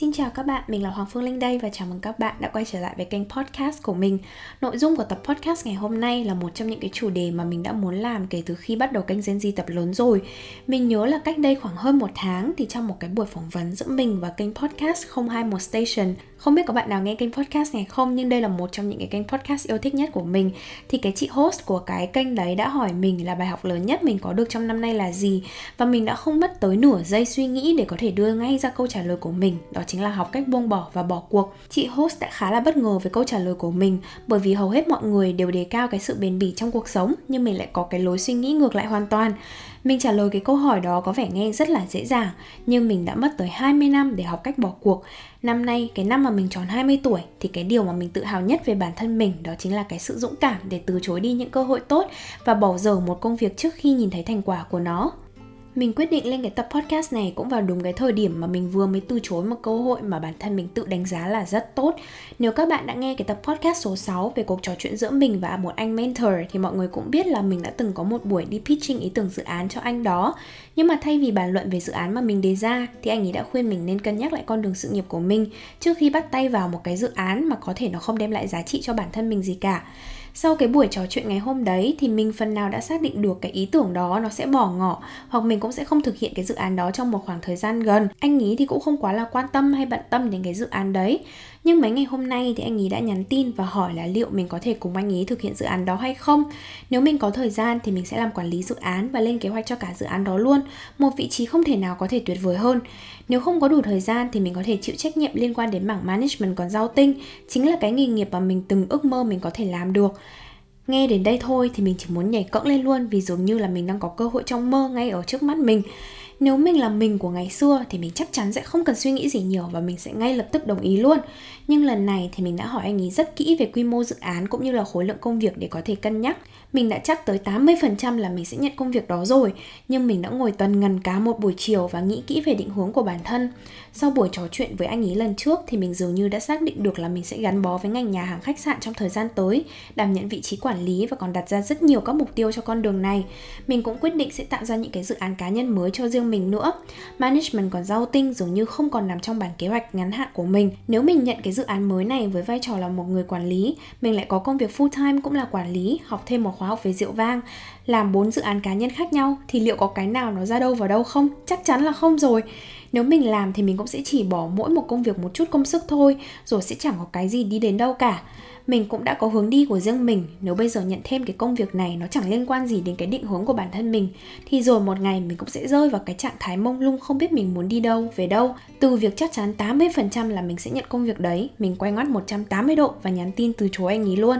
Xin chào các bạn, mình là Hoàng Phương Linh đây và chào mừng các bạn đã quay trở lại với kênh podcast của mình. Nội dung của tập podcast ngày hôm nay là một trong những cái chủ đề mà mình đã muốn làm kể từ khi bắt đầu kênh Gen Z tập lớn rồi. Mình nhớ là cách đây khoảng hơn một tháng thì trong một cái buổi phỏng vấn giữa mình và kênh podcast 021 Station không biết có bạn nào nghe kênh podcast này không nhưng đây là một trong những cái kênh podcast yêu thích nhất của mình thì cái chị host của cái kênh đấy đã hỏi mình là bài học lớn nhất mình có được trong năm nay là gì và mình đã không mất tới nửa giây suy nghĩ để có thể đưa ngay ra câu trả lời của mình đó chính là học cách buông bỏ và bỏ cuộc. Chị host đã khá là bất ngờ với câu trả lời của mình bởi vì hầu hết mọi người đều đề cao cái sự bền bỉ trong cuộc sống nhưng mình lại có cái lối suy nghĩ ngược lại hoàn toàn. Mình trả lời cái câu hỏi đó có vẻ nghe rất là dễ dàng Nhưng mình đã mất tới 20 năm để học cách bỏ cuộc. Năm nay, cái năm mà mình tròn 20 tuổi Thì cái điều mà mình tự hào nhất về bản thân mình Đó chính là cái sự dũng cảm để từ chối đi những cơ hội tốt Và bỏ dở một công việc trước khi nhìn thấy thành quả của nó mình quyết định lên cái tập podcast này cũng vào đúng cái thời điểm mà mình vừa mới từ chối một cơ hội mà bản thân mình tự đánh giá là rất tốt. Nếu các bạn đã nghe cái tập podcast số 6 về cuộc trò chuyện giữa mình và một anh mentor thì mọi người cũng biết là mình đã từng có một buổi đi pitching ý tưởng dự án cho anh đó. Nhưng mà thay vì bàn luận về dự án mà mình đề ra thì anh ấy đã khuyên mình nên cân nhắc lại con đường sự nghiệp của mình trước khi bắt tay vào một cái dự án mà có thể nó không đem lại giá trị cho bản thân mình gì cả sau cái buổi trò chuyện ngày hôm đấy thì mình phần nào đã xác định được cái ý tưởng đó nó sẽ bỏ ngỏ hoặc mình cũng sẽ không thực hiện cái dự án đó trong một khoảng thời gian gần. Anh ý thì cũng không quá là quan tâm hay bận tâm đến cái dự án đấy nhưng mấy ngày hôm nay thì anh ấy đã nhắn tin và hỏi là liệu mình có thể cùng anh ấy thực hiện dự án đó hay không. Nếu mình có thời gian thì mình sẽ làm quản lý dự án và lên kế hoạch cho cả dự án đó luôn. Một vị trí không thể nào có thể tuyệt vời hơn. Nếu không có đủ thời gian thì mình có thể chịu trách nhiệm liên quan đến mảng management còn giao tinh, chính là cái nghề nghiệp mà mình từng ước mơ mình có thể làm được. Nghe đến đây thôi thì mình chỉ muốn nhảy cẫng lên luôn vì dường như là mình đang có cơ hội trong mơ ngay ở trước mắt mình nếu mình là mình của ngày xưa thì mình chắc chắn sẽ không cần suy nghĩ gì nhiều và mình sẽ ngay lập tức đồng ý luôn. Nhưng lần này thì mình đã hỏi anh ấy rất kỹ về quy mô dự án cũng như là khối lượng công việc để có thể cân nhắc mình đã chắc tới 80% là mình sẽ nhận công việc đó rồi, nhưng mình đã ngồi tuần ngần cá một buổi chiều và nghĩ kỹ về định hướng của bản thân. Sau buổi trò chuyện với anh ấy lần trước thì mình dường như đã xác định được là mình sẽ gắn bó với ngành nhà hàng khách sạn trong thời gian tới, đảm nhận vị trí quản lý và còn đặt ra rất nhiều các mục tiêu cho con đường này. Mình cũng quyết định sẽ tạo ra những cái dự án cá nhân mới cho riêng mình nữa. Management còn giao tinh dường như không còn nằm trong bản kế hoạch ngắn hạn của mình. Nếu mình nhận cái dự án mới này với vai trò là một người quản lý, mình lại có công việc full time cũng là quản lý, học thêm một khóa học về rượu vang, làm bốn dự án cá nhân khác nhau thì liệu có cái nào nó ra đâu vào đâu không? Chắc chắn là không rồi. Nếu mình làm thì mình cũng sẽ chỉ bỏ mỗi một công việc một chút công sức thôi, rồi sẽ chẳng có cái gì đi đến đâu cả. Mình cũng đã có hướng đi của riêng mình. Nếu bây giờ nhận thêm cái công việc này nó chẳng liên quan gì đến cái định hướng của bản thân mình, thì rồi một ngày mình cũng sẽ rơi vào cái trạng thái mông lung không biết mình muốn đi đâu, về đâu. Từ việc chắc chắn 80% là mình sẽ nhận công việc đấy, mình quay ngoắt 180 độ và nhắn tin từ chối anh ấy luôn.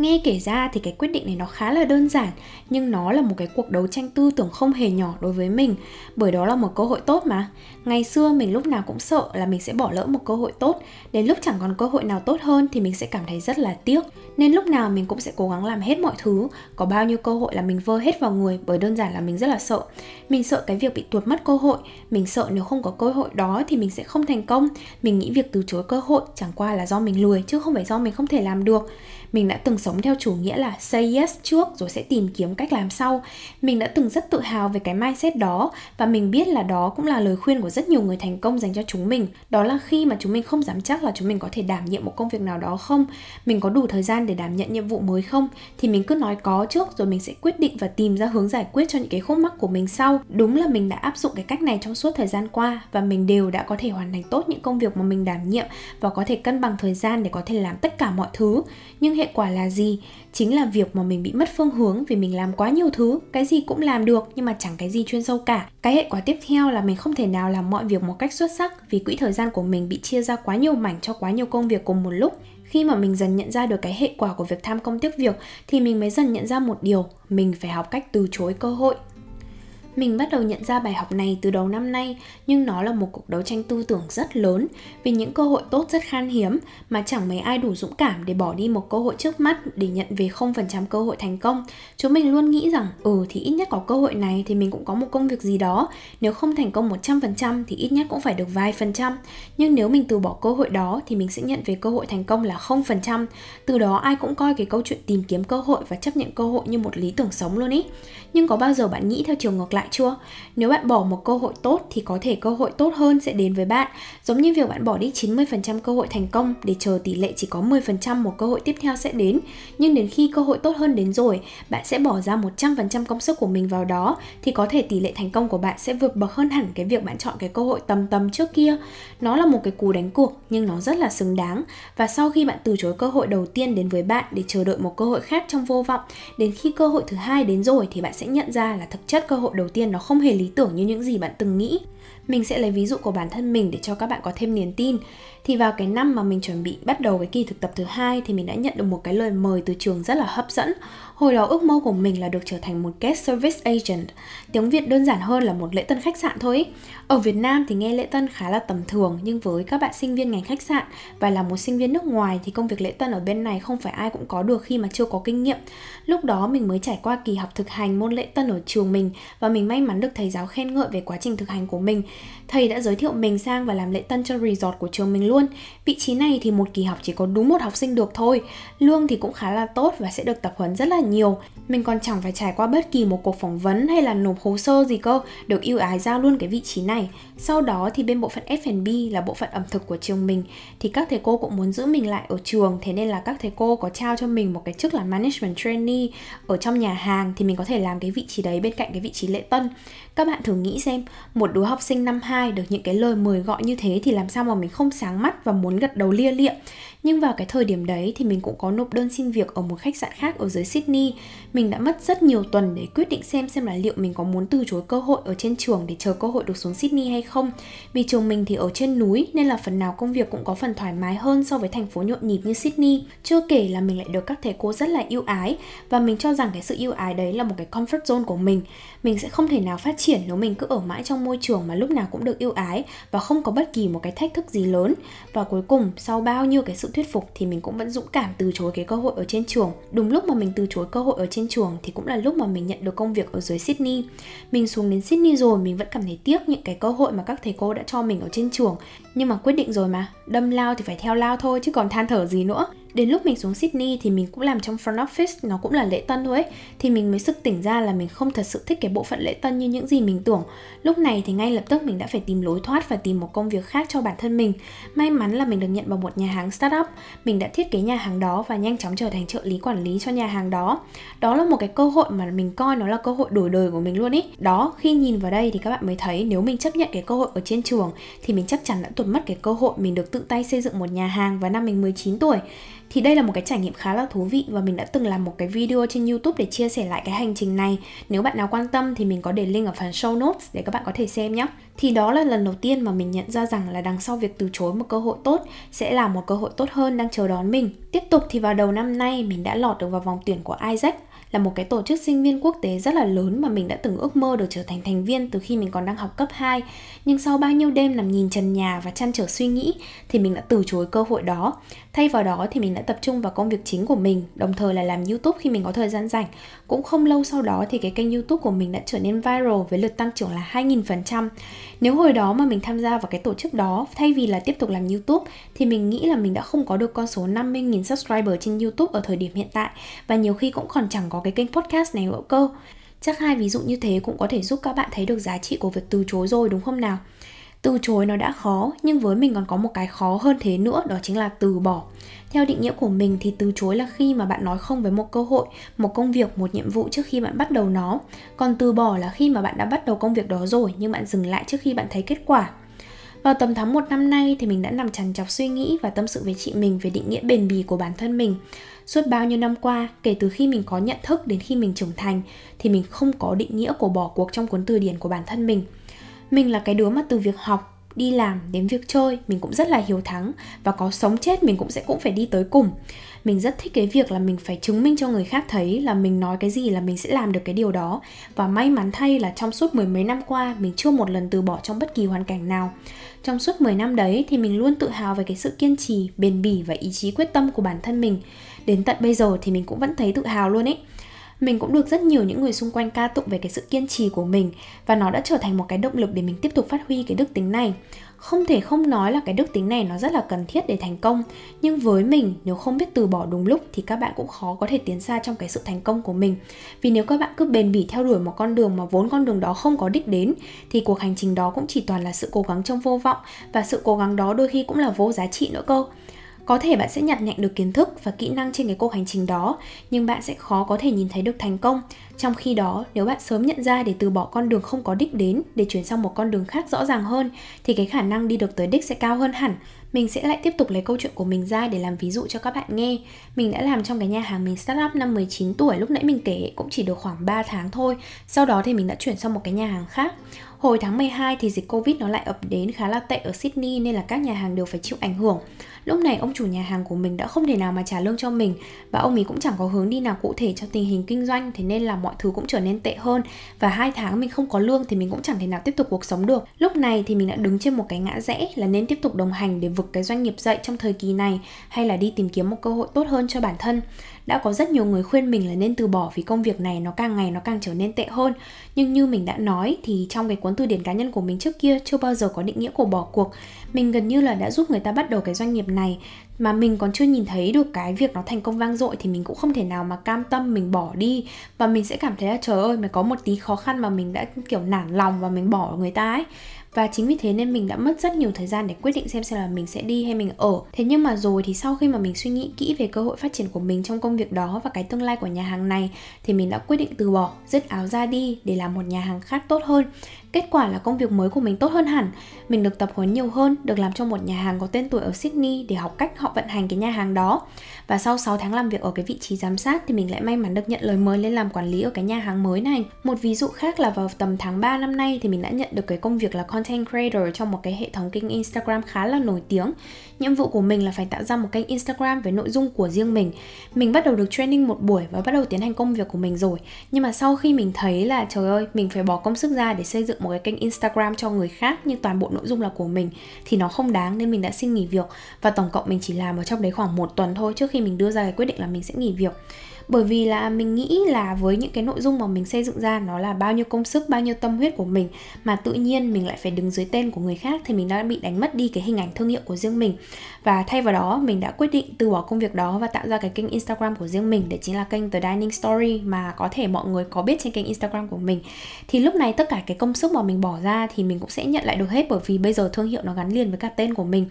Nghe kể ra thì cái quyết định này nó khá là đơn giản, Nhưng nó là một cái cuộc đấu tranh tư tưởng không hề nhỏ đối với mình. Bởi đó là một cơ hội tốt mà. Ngày xưa mình lúc nào cũng sợ là mình sẽ bỏ lỡ một cơ hội tốt. Đến lúc chẳng còn cơ hội nào tốt hơn thì mình sẽ cảm thấy rất là tiếc. Nên lúc nào mình cũng sẽ cố gắng làm hết mọi thứ. Có bao nhiêu cơ hội là mình vơ hết vào người Bởi đơn giản là mình rất là sợ. Mình sợ cái việc bị tuột mất cơ hội. Mình sợ nếu không có cơ hội đó thì mình sẽ không thành công. Mình nghĩ việc từ chối cơ hội chẳng qua là do mình lười Chứ không phải do mình không thể làm được mình đã từng sống theo chủ nghĩa là say yes trước rồi sẽ tìm kiếm cách làm sau. Mình đã từng rất tự hào về cái mindset đó và mình biết là đó cũng là lời khuyên của rất nhiều người thành công dành cho chúng mình. Đó là khi mà chúng mình không dám chắc là chúng mình có thể đảm nhiệm một công việc nào đó không. Mình có đủ thời gian để đảm nhận nhiệm vụ mới không? Thì mình cứ nói có trước rồi mình sẽ quyết định và tìm ra hướng giải quyết cho những cái khúc mắc của mình sau. Đúng là mình đã áp dụng cái cách này trong suốt thời gian qua và mình đều đã có thể hoàn thành tốt những công việc mà mình đảm nhiệm và có thể cân bằng thời gian để có thể làm tất cả mọi thứ. Nhưng hệ quả là gì? Chính là việc mà mình bị mất phương hướng vì mình làm quá nhiều thứ, cái gì cũng làm được, nhưng mà chẳng cái gì chuyên sâu cả. Cái hệ quả tiếp theo là mình không thể nào làm mọi việc một cách xuất sắc vì quỹ thời gian của mình bị chia ra quá nhiều mảnh cho quá nhiều công việc cùng một lúc. Khi mà mình dần nhận ra được cái hệ quả của việc tham công tiếc việc, thì mình mới dần nhận ra một điều, mình phải học cách từ chối cơ hội. Mình bắt đầu nhận ra bài học này từ đầu năm nay, nhưng nó là một cuộc đấu tranh tư tưởng rất lớn vì những cơ hội tốt rất khan hiếm mà chẳng mấy ai đủ dũng cảm để bỏ đi một cơ hội trước mắt để nhận về 0% cơ hội thành công. Chúng mình luôn nghĩ rằng, ừ thì ít nhất có cơ hội này thì mình cũng có một công việc gì đó, nếu không thành công 100% thì ít nhất cũng phải được vài phần trăm. Nhưng nếu mình từ bỏ cơ hội đó thì mình sẽ nhận về cơ hội thành công là 0%. Từ đó ai cũng coi cái câu chuyện tìm kiếm cơ hội và chấp nhận cơ hội như một lý tưởng sống luôn ý. Nhưng có bao giờ bạn nghĩ theo chiều ngược lại chưa? Nếu bạn bỏ một cơ hội tốt thì có thể cơ hội tốt hơn sẽ đến với bạn. Giống như việc bạn bỏ đi 90% cơ hội thành công để chờ tỷ lệ chỉ có 10% một cơ hội tiếp theo sẽ đến. Nhưng đến khi cơ hội tốt hơn đến rồi, bạn sẽ bỏ ra 100% công sức của mình vào đó thì có thể tỷ lệ thành công của bạn sẽ vượt bậc hơn hẳn cái việc bạn chọn cái cơ hội tầm tầm trước kia. Nó là một cái cú đánh cuộc nhưng nó rất là xứng đáng và sau khi bạn từ chối cơ hội đầu tiên đến với bạn để chờ đợi một cơ hội khác trong vô vọng, đến khi cơ hội thứ hai đến rồi thì bạn sẽ nhận ra là thực chất cơ hội đầu tiên nó không hề lý tưởng như những gì bạn từng nghĩ. Mình sẽ lấy ví dụ của bản thân mình để cho các bạn có thêm niềm tin. Thì vào cái năm mà mình chuẩn bị bắt đầu cái kỳ thực tập thứ hai thì mình đã nhận được một cái lời mời từ trường rất là hấp dẫn hồi đó ước mơ của mình là được trở thành một guest service agent. Tiếng việt đơn giản hơn là một lễ tân khách sạn thôi. Ở việt nam thì nghe lễ tân khá là tầm thường, nhưng với các bạn sinh viên ngành khách sạn và là một sinh viên nước ngoài thì công việc lễ tân ở bên này không phải ai cũng có được khi mà chưa có kinh nghiệm. Lúc đó mình mới trải qua kỳ học thực hành môn lễ tân ở trường mình và mình may mắn được thầy giáo khen ngợi về quá trình thực hành của mình. Thầy đã giới thiệu mình sang và làm lễ tân cho resort của trường mình luôn. Vị trí này thì một kỳ học chỉ có đúng một học sinh được thôi. Lương thì cũng khá là tốt và sẽ được tập huấn rất là nhiều. Mình còn chẳng phải trải qua bất kỳ một cuộc phỏng vấn hay là nộp hồ sơ gì cơ, được ưu ái giao luôn cái vị trí này. Sau đó thì bên bộ phận F&B là bộ phận ẩm thực của trường mình, thì các thầy cô cũng muốn giữ mình lại ở trường, thế nên là các thầy cô có trao cho mình một cái chức là management trainee ở trong nhà hàng, thì mình có thể làm cái vị trí đấy bên cạnh cái vị trí lễ tân. Các bạn thử nghĩ xem, một đứa học sinh năm 2 được những cái lời mời gọi như thế thì làm sao mà mình không sáng mắt và muốn gật đầu lia lịa? Nhưng vào cái thời điểm đấy thì mình cũng có nộp đơn xin việc ở một khách sạn khác ở dưới Sydney mình đã mất rất nhiều tuần để quyết định xem xem là liệu mình có muốn từ chối cơ hội ở trên trường để chờ cơ hội được xuống Sydney hay không. Vì trường mình thì ở trên núi nên là phần nào công việc cũng có phần thoải mái hơn so với thành phố nhộn nhịp như Sydney. Chưa kể là mình lại được các thầy cô rất là yêu ái và mình cho rằng cái sự yêu ái đấy là một cái comfort zone của mình. Mình sẽ không thể nào phát triển nếu mình cứ ở mãi trong môi trường mà lúc nào cũng được yêu ái và không có bất kỳ một cái thách thức gì lớn. Và cuối cùng, sau bao nhiêu cái sự thuyết phục thì mình cũng vẫn dũng cảm từ chối cái cơ hội ở trên trường. Đúng lúc mà mình từ chối cơ hội ở trên trường thì cũng là lúc mà mình nhận được công việc ở dưới Sydney. Mình xuống đến Sydney rồi, mình vẫn cảm thấy tiếc những cái cơ hội mà các thầy cô đã cho mình ở trên trường. Nhưng mà quyết định rồi mà, đâm lao thì phải theo lao thôi, chứ còn than thở gì nữa đến lúc mình xuống Sydney thì mình cũng làm trong front office, nó cũng là lễ tân thôi ấy. Thì mình mới sực tỉnh ra là mình không thật sự thích cái bộ phận lễ tân như những gì mình tưởng. Lúc này thì ngay lập tức mình đã phải tìm lối thoát và tìm một công việc khác cho bản thân mình. May mắn là mình được nhận vào một nhà hàng startup. Mình đã thiết kế nhà hàng đó và nhanh chóng trở thành trợ lý quản lý cho nhà hàng đó. Đó là một cái cơ hội mà mình coi nó là cơ hội đổi đời của mình luôn ý. Đó, khi nhìn vào đây thì các bạn mới thấy nếu mình chấp nhận cái cơ hội ở trên trường thì mình chắc chắn đã tuột mất cái cơ hội mình được tự tay xây dựng một nhà hàng vào năm mình 19 tuổi thì đây là một cái trải nghiệm khá là thú vị và mình đã từng làm một cái video trên YouTube để chia sẻ lại cái hành trình này. Nếu bạn nào quan tâm thì mình có để link ở phần show notes để các bạn có thể xem nhé. Thì đó là lần đầu tiên mà mình nhận ra rằng là đằng sau việc từ chối một cơ hội tốt sẽ là một cơ hội tốt hơn đang chờ đón mình. Tiếp tục thì vào đầu năm nay mình đã lọt được vào vòng tuyển của Isaac là một cái tổ chức sinh viên quốc tế rất là lớn mà mình đã từng ước mơ được trở thành thành viên từ khi mình còn đang học cấp 2. Nhưng sau bao nhiêu đêm nằm nhìn trần nhà và chăn trở suy nghĩ thì mình đã từ chối cơ hội đó. Thay vào đó thì mình đã tập trung vào công việc chính của mình, đồng thời là làm YouTube khi mình có thời gian rảnh. Cũng không lâu sau đó thì cái kênh YouTube của mình đã trở nên viral với lượt tăng trưởng là 2000%. Nếu hồi đó mà mình tham gia vào cái tổ chức đó thay vì là tiếp tục làm YouTube thì mình nghĩ là mình đã không có được con số 50.000 subscriber trên YouTube ở thời điểm hiện tại và nhiều khi cũng còn chẳng có cái kênh podcast này nữa cơ. Chắc hai ví dụ như thế cũng có thể giúp các bạn thấy được giá trị của việc từ chối rồi đúng không nào? Từ chối nó đã khó, nhưng với mình còn có một cái khó hơn thế nữa, đó chính là từ bỏ. Theo định nghĩa của mình thì từ chối là khi mà bạn nói không với một cơ hội, một công việc, một nhiệm vụ trước khi bạn bắt đầu nó. Còn từ bỏ là khi mà bạn đã bắt đầu công việc đó rồi nhưng bạn dừng lại trước khi bạn thấy kết quả. Vào tầm tháng một năm nay thì mình đã nằm trằn trọc suy nghĩ và tâm sự với chị mình về định nghĩa bền bỉ của bản thân mình. Suốt bao nhiêu năm qua, kể từ khi mình có nhận thức đến khi mình trưởng thành thì mình không có định nghĩa của bỏ cuộc trong cuốn từ điển của bản thân mình. Mình là cái đứa mà từ việc học đi làm đến việc chơi mình cũng rất là hiếu thắng và có sống chết mình cũng sẽ cũng phải đi tới cùng mình rất thích cái việc là mình phải chứng minh cho người khác thấy là mình nói cái gì là mình sẽ làm được cái điều đó và may mắn thay là trong suốt mười mấy năm qua mình chưa một lần từ bỏ trong bất kỳ hoàn cảnh nào trong suốt 10 năm đấy thì mình luôn tự hào về cái sự kiên trì, bền bỉ và ý chí quyết tâm của bản thân mình. Đến tận bây giờ thì mình cũng vẫn thấy tự hào luôn ấy mình cũng được rất nhiều những người xung quanh ca tụng về cái sự kiên trì của mình và nó đã trở thành một cái động lực để mình tiếp tục phát huy cái đức tính này không thể không nói là cái đức tính này nó rất là cần thiết để thành công. Nhưng với mình, nếu không biết từ bỏ đúng lúc thì các bạn cũng khó có thể tiến xa trong cái sự thành công của mình. Vì nếu các bạn cứ bền bỉ theo đuổi một con đường mà vốn con đường đó không có đích đến, thì cuộc hành trình đó cũng chỉ toàn là sự cố gắng trong vô vọng. Và sự cố gắng đó đôi khi cũng là vô giá trị nữa cơ. Có thể bạn sẽ nhặt nhạnh được kiến thức và kỹ năng trên cái cuộc hành trình đó, nhưng bạn sẽ khó có thể nhìn thấy được thành công trong khi đó, nếu bạn sớm nhận ra để từ bỏ con đường không có đích đến, để chuyển sang một con đường khác rõ ràng hơn, thì cái khả năng đi được tới đích sẽ cao hơn hẳn. Mình sẽ lại tiếp tục lấy câu chuyện của mình ra để làm ví dụ cho các bạn nghe. Mình đã làm trong cái nhà hàng mình start up năm 19 tuổi, Lúc nãy mình kể, cũng chỉ được khoảng 3 tháng thôi. Sau đó thì mình đã chuyển sang một cái nhà hàng khác. Hồi tháng 12 thì dịch Covid nó lại ập đến khá là tệ ở Sydney, nên là các nhà hàng đều phải chịu ảnh hưởng. Lúc này ông chủ nhà hàng của mình đã không thể nào mà trả lương cho mình và ông ấy cũng chẳng có hướng đi nào cụ thể cho tình hình kinh doanh, thế nên là mọi mọi thứ cũng trở nên tệ hơn và hai tháng mình không có lương thì mình cũng chẳng thể nào tiếp tục cuộc sống được. Lúc này thì mình đã đứng trên một cái ngã rẽ là nên tiếp tục đồng hành để vực cái doanh nghiệp dậy trong thời kỳ này, hay là đi tìm kiếm một cơ hội tốt hơn cho bản thân đã có rất nhiều người khuyên mình là nên từ bỏ vì công việc này nó càng ngày nó càng trở nên tệ hơn. Nhưng như mình đã nói thì trong cái cuốn từ điển cá nhân của mình trước kia chưa bao giờ có định nghĩa của bỏ cuộc. Mình gần như là đã giúp người ta bắt đầu cái doanh nghiệp này mà mình còn chưa nhìn thấy được cái việc nó thành công vang dội thì mình cũng không thể nào mà cam tâm mình bỏ đi. Và mình sẽ cảm thấy là trời ơi, mà có một tí khó khăn mà mình đã, kiểu, nản lòng và mình bỏ người ta ấy và chính vì thế nên mình đã mất rất nhiều thời gian để quyết định xem xem là mình sẽ đi hay mình ở. Thế nhưng mà rồi thì sau khi mà mình suy nghĩ kỹ về cơ hội phát triển của mình trong công việc đó và cái tương lai của nhà hàng này thì mình đã quyết định từ bỏ dứt áo ra đi để làm một nhà hàng khác tốt hơn. Kết quả là công việc mới của mình tốt hơn hẳn. Mình được tập huấn nhiều hơn, được làm trong một nhà hàng có tên tuổi ở Sydney để học cách họ vận hành cái nhà hàng đó. Và sau 6 tháng làm việc ở cái vị trí giám sát thì mình lại may mắn được nhận lời mời lên làm quản lý ở cái nhà hàng mới này. Một ví dụ khác là vào tầm tháng 3 năm nay thì mình đã nhận được cái công việc là con content creator trong một cái hệ thống kênh Instagram khá là nổi tiếng. Nhiệm vụ của mình là phải tạo ra một kênh Instagram với nội dung của riêng mình. Mình bắt đầu được training một buổi và bắt đầu tiến hành công việc của mình rồi. Nhưng mà sau khi mình thấy là, trời ơi, mình phải bỏ công sức ra để xây dựng một cái kênh Instagram cho người khác nhưng toàn bộ nội dung là của mình, thì nó không đáng nên mình đã xin nghỉ việc. Và tổng cộng mình chỉ làm ở trong đấy khoảng một tuần thôi, trước khi mình đưa ra cái quyết định là mình sẽ nghỉ việc bởi vì là mình nghĩ là với những cái nội dung mà mình xây dựng ra, nó là bao nhiêu công sức, bao nhiêu tâm huyết của mình, mà tự nhiên mình lại phải đứng dưới tên của người khác, thì mình đã bị đánh mất đi cái hình ảnh thương hiệu của riêng mình. Và thay vào đó, mình đã quyết định từ bỏ công việc đó và tạo ra cái kênh Instagram của riêng mình, để chính là kênh The Dining Story mà có thể mọi người có biết trên kênh Instagram của mình. Thì lúc này tất cả cái công sức mà mình bỏ ra thì mình cũng sẽ nhận lại được hết, bởi vì bây giờ thương hiệu nó gắn liền với cả tên của mình.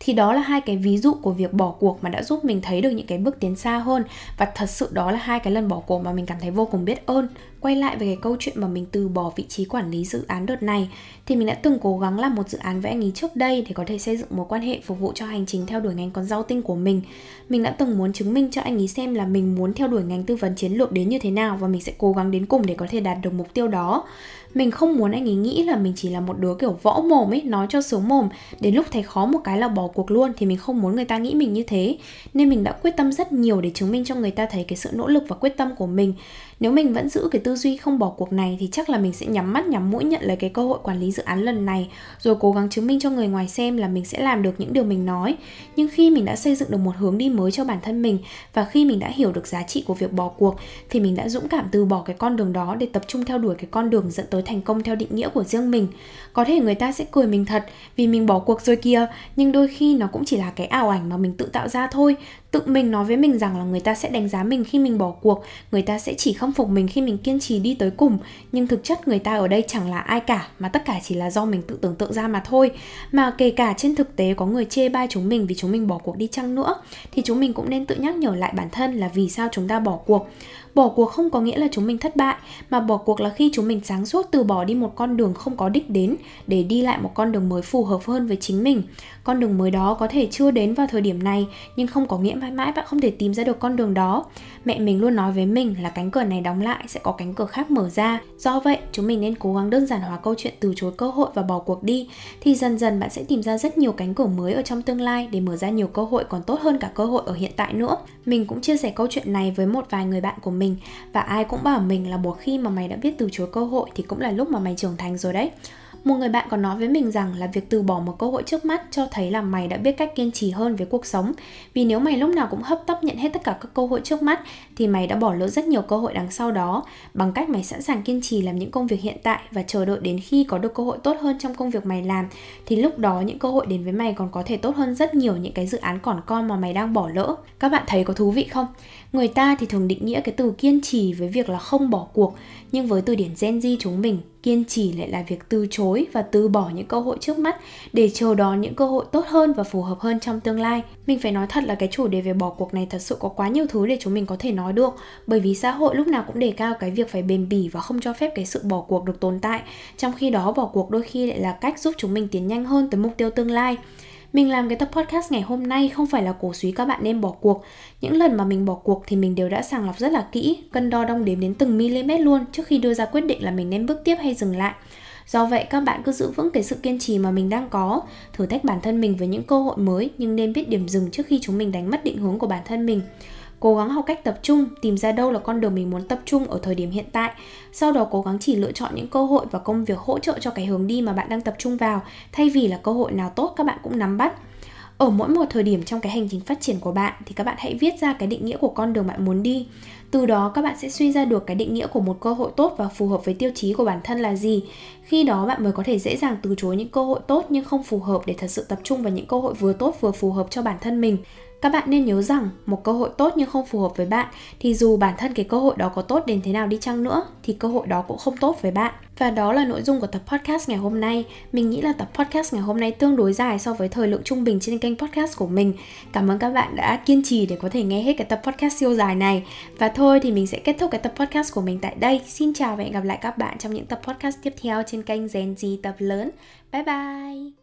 Thì đó là hai cái ví dụ của việc bỏ cuộc mà đã giúp mình thấy được những cái bước tiến xa hơn. Và thật sự đó đó là hai cái lần bỏ cuộc mà mình cảm thấy vô cùng biết ơn. Quay lại về cái câu chuyện mà mình từ bỏ vị trí quản lý dự án đợt này, thì mình đã từng cố gắng làm một dự án với anh ấy trước đây để có thể xây dựng mối quan hệ phục vụ cho hành trình theo đuổi ngành con rau tinh của mình. Mình đã từng muốn chứng minh cho anh ấy xem là mình muốn theo đuổi ngành tư vấn chiến lược đến như thế nào và mình sẽ cố gắng đến cùng để có thể đạt được mục tiêu đó mình không muốn anh ấy nghĩ là mình chỉ là một đứa kiểu võ mồm ấy, nói cho sướng mồm. Đến lúc thấy khó một cái là bỏ cuộc luôn, thì mình không muốn người ta nghĩ mình như thế. Nên mình đã quyết tâm rất nhiều để chứng minh cho người ta thấy cái sự nỗ lực và quyết tâm của mình nếu mình vẫn giữ cái tư duy không bỏ cuộc này thì chắc là mình sẽ nhắm mắt, nhắm mũi nhận lấy cái cơ hội quản lý dự án lần này, rồi cố gắng chứng minh cho người ngoài xem là mình sẽ làm được những điều mình nói. Nhưng khi mình đã xây dựng được một hướng đi mới cho bản thân mình và khi mình đã hiểu được giá trị của việc bỏ cuộc thì mình đã dũng cảm từ bỏ cái con đường đó để tập trung theo đuổi cái con đường dẫn tới thành công theo định nghĩa của riêng mình. Có thể người ta sẽ cười mình thật vì mình bỏ cuộc rồi kia nhưng đôi khi nó cũng chỉ là cái ảo ảnh mà mình tự tạo ra thôi. Tự mình nói với mình rằng là người ta sẽ đánh giá mình khi mình bỏ cuộc, người ta sẽ chỉ không khâm phục mình khi mình kiên trì đi tới cùng. Nhưng thực chất người ta ở đây chẳng là ai cả, mà tất cả chỉ là do mình tự tưởng tượng ra mà thôi. Mà kể cả trên thực tế có người chê bai chúng mình vì chúng mình bỏ cuộc đi chăng nữa, thì chúng mình cũng nên tự nhắc nhở lại bản thân là vì sao chúng ta bỏ cuộc bỏ cuộc không có nghĩa là chúng mình thất bại, mà bỏ cuộc là khi chúng mình sáng suốt từ bỏ đi một con đường không có đích đến, để đi lại một con đường mới phù hợp hơn với chính mình. Con đường mới đó có thể chưa đến vào thời điểm này, nhưng không có nghĩa mãi mãi bạn không thể tìm ra được con đường đó. Mẹ mình luôn nói với mình là cánh cửa này đóng lại sẽ có cánh cửa khác mở ra. Do vậy, chúng mình nên cố gắng đơn giản hóa câu chuyện từ chối cơ hội và bỏ cuộc đi, thì dần dần bạn sẽ tìm ra rất nhiều cánh cửa mới ở trong tương lai để mở ra nhiều cơ hội còn tốt hơn cả cơ hội ở hiện tại nữa. Mình cũng chia sẻ câu chuyện này với một vài người bạn của mình mình và ai cũng bảo mình là một khi mà mày đã biết từ chối cơ hội thì cũng là lúc mà mày trưởng thành rồi đấy một người bạn còn nói với mình rằng là việc từ bỏ một cơ hội trước mắt cho thấy là mày đã biết cách kiên trì hơn với cuộc sống. Vì nếu mày lúc nào cũng hấp tấp nhận hết tất cả các cơ hội trước mắt thì mày đã bỏ lỡ rất nhiều cơ hội đằng sau đó bằng cách mày sẵn sàng kiên trì làm những công việc hiện tại và chờ đợi đến khi có được cơ hội tốt hơn trong công việc mày làm, thì lúc đó những cơ hội đến với mày còn có thể tốt hơn rất nhiều những cái dự án còn con mà mày đang bỏ lỡ. Các bạn thấy có thú vị không? Người ta thì thường định nghĩa cái từ kiên trì với việc là không bỏ cuộc, nhưng với từ điển Gen Z chúng mình, kiên trì lại là việc từ chối và từ bỏ những cơ hội trước mắt để chờ đón những cơ hội tốt hơn và phù hợp hơn trong tương lai. Mình phải nói thật là cái chủ đề về bỏ cuộc này thật sự có quá nhiều thứ để chúng mình có thể nói được, bởi vì xã hội lúc nào cũng đề cao cái việc phải bền bỉ và không cho phép cái sự bỏ cuộc được tồn tại, trong khi đó bỏ cuộc đôi khi lại là cách giúp chúng mình tiến nhanh hơn tới mục tiêu tương lai mình làm cái tập podcast ngày hôm nay không phải là cổ suý các bạn nên bỏ cuộc. Những lần mà mình bỏ cuộc thì mình đều đã sàng lọc rất là kỹ, cân đo đong đếm đến từng mm luôn trước khi đưa ra quyết định là mình nên bước tiếp hay dừng lại. Do vậy các bạn cứ giữ vững cái sự kiên trì mà mình đang có, thử thách bản thân mình với những cơ hội mới nhưng nên biết điểm dừng trước khi chúng mình đánh mất định hướng của bản thân mình cố gắng học cách tập trung, tìm ra đâu là con đường mình muốn tập trung ở thời điểm hiện tại. Sau đó cố gắng chỉ lựa chọn những cơ hội và công việc hỗ trợ cho cái hướng đi mà bạn đang tập trung vào, thay vì là cơ hội nào tốt các bạn cũng nắm bắt. Ở mỗi một thời điểm trong cái hành trình phát triển của bạn, thì các bạn hãy viết ra cái định nghĩa của con đường bạn muốn đi. Từ đó các bạn sẽ suy ra được cái định nghĩa của một cơ hội tốt và phù hợp với tiêu chí của bản thân là gì khi đó bạn mới có thể dễ dàng từ chối những cơ hội tốt nhưng không phù hợp để thật sự tập trung vào những cơ hội vừa tốt vừa phù hợp cho bản thân mình. Các bạn nên nhớ rằng, một cơ hội tốt nhưng không phù hợp với bạn thì dù bản thân cái cơ hội đó có tốt đến thế nào đi chăng nữa thì cơ hội đó cũng không tốt với bạn. Và đó là nội dung của tập podcast ngày hôm nay. Mình nghĩ là tập podcast ngày hôm nay tương đối dài so với thời lượng trung bình trên kênh podcast của mình. Cảm ơn các bạn đã kiên trì để có thể nghe hết cái tập podcast siêu dài này. Và thôi thì mình sẽ kết thúc cái tập podcast của mình tại đây. Xin chào và hẹn gặp lại các bạn trong những tập podcast tiếp theo trên kênh Gen Z tập lớn. Bye bye!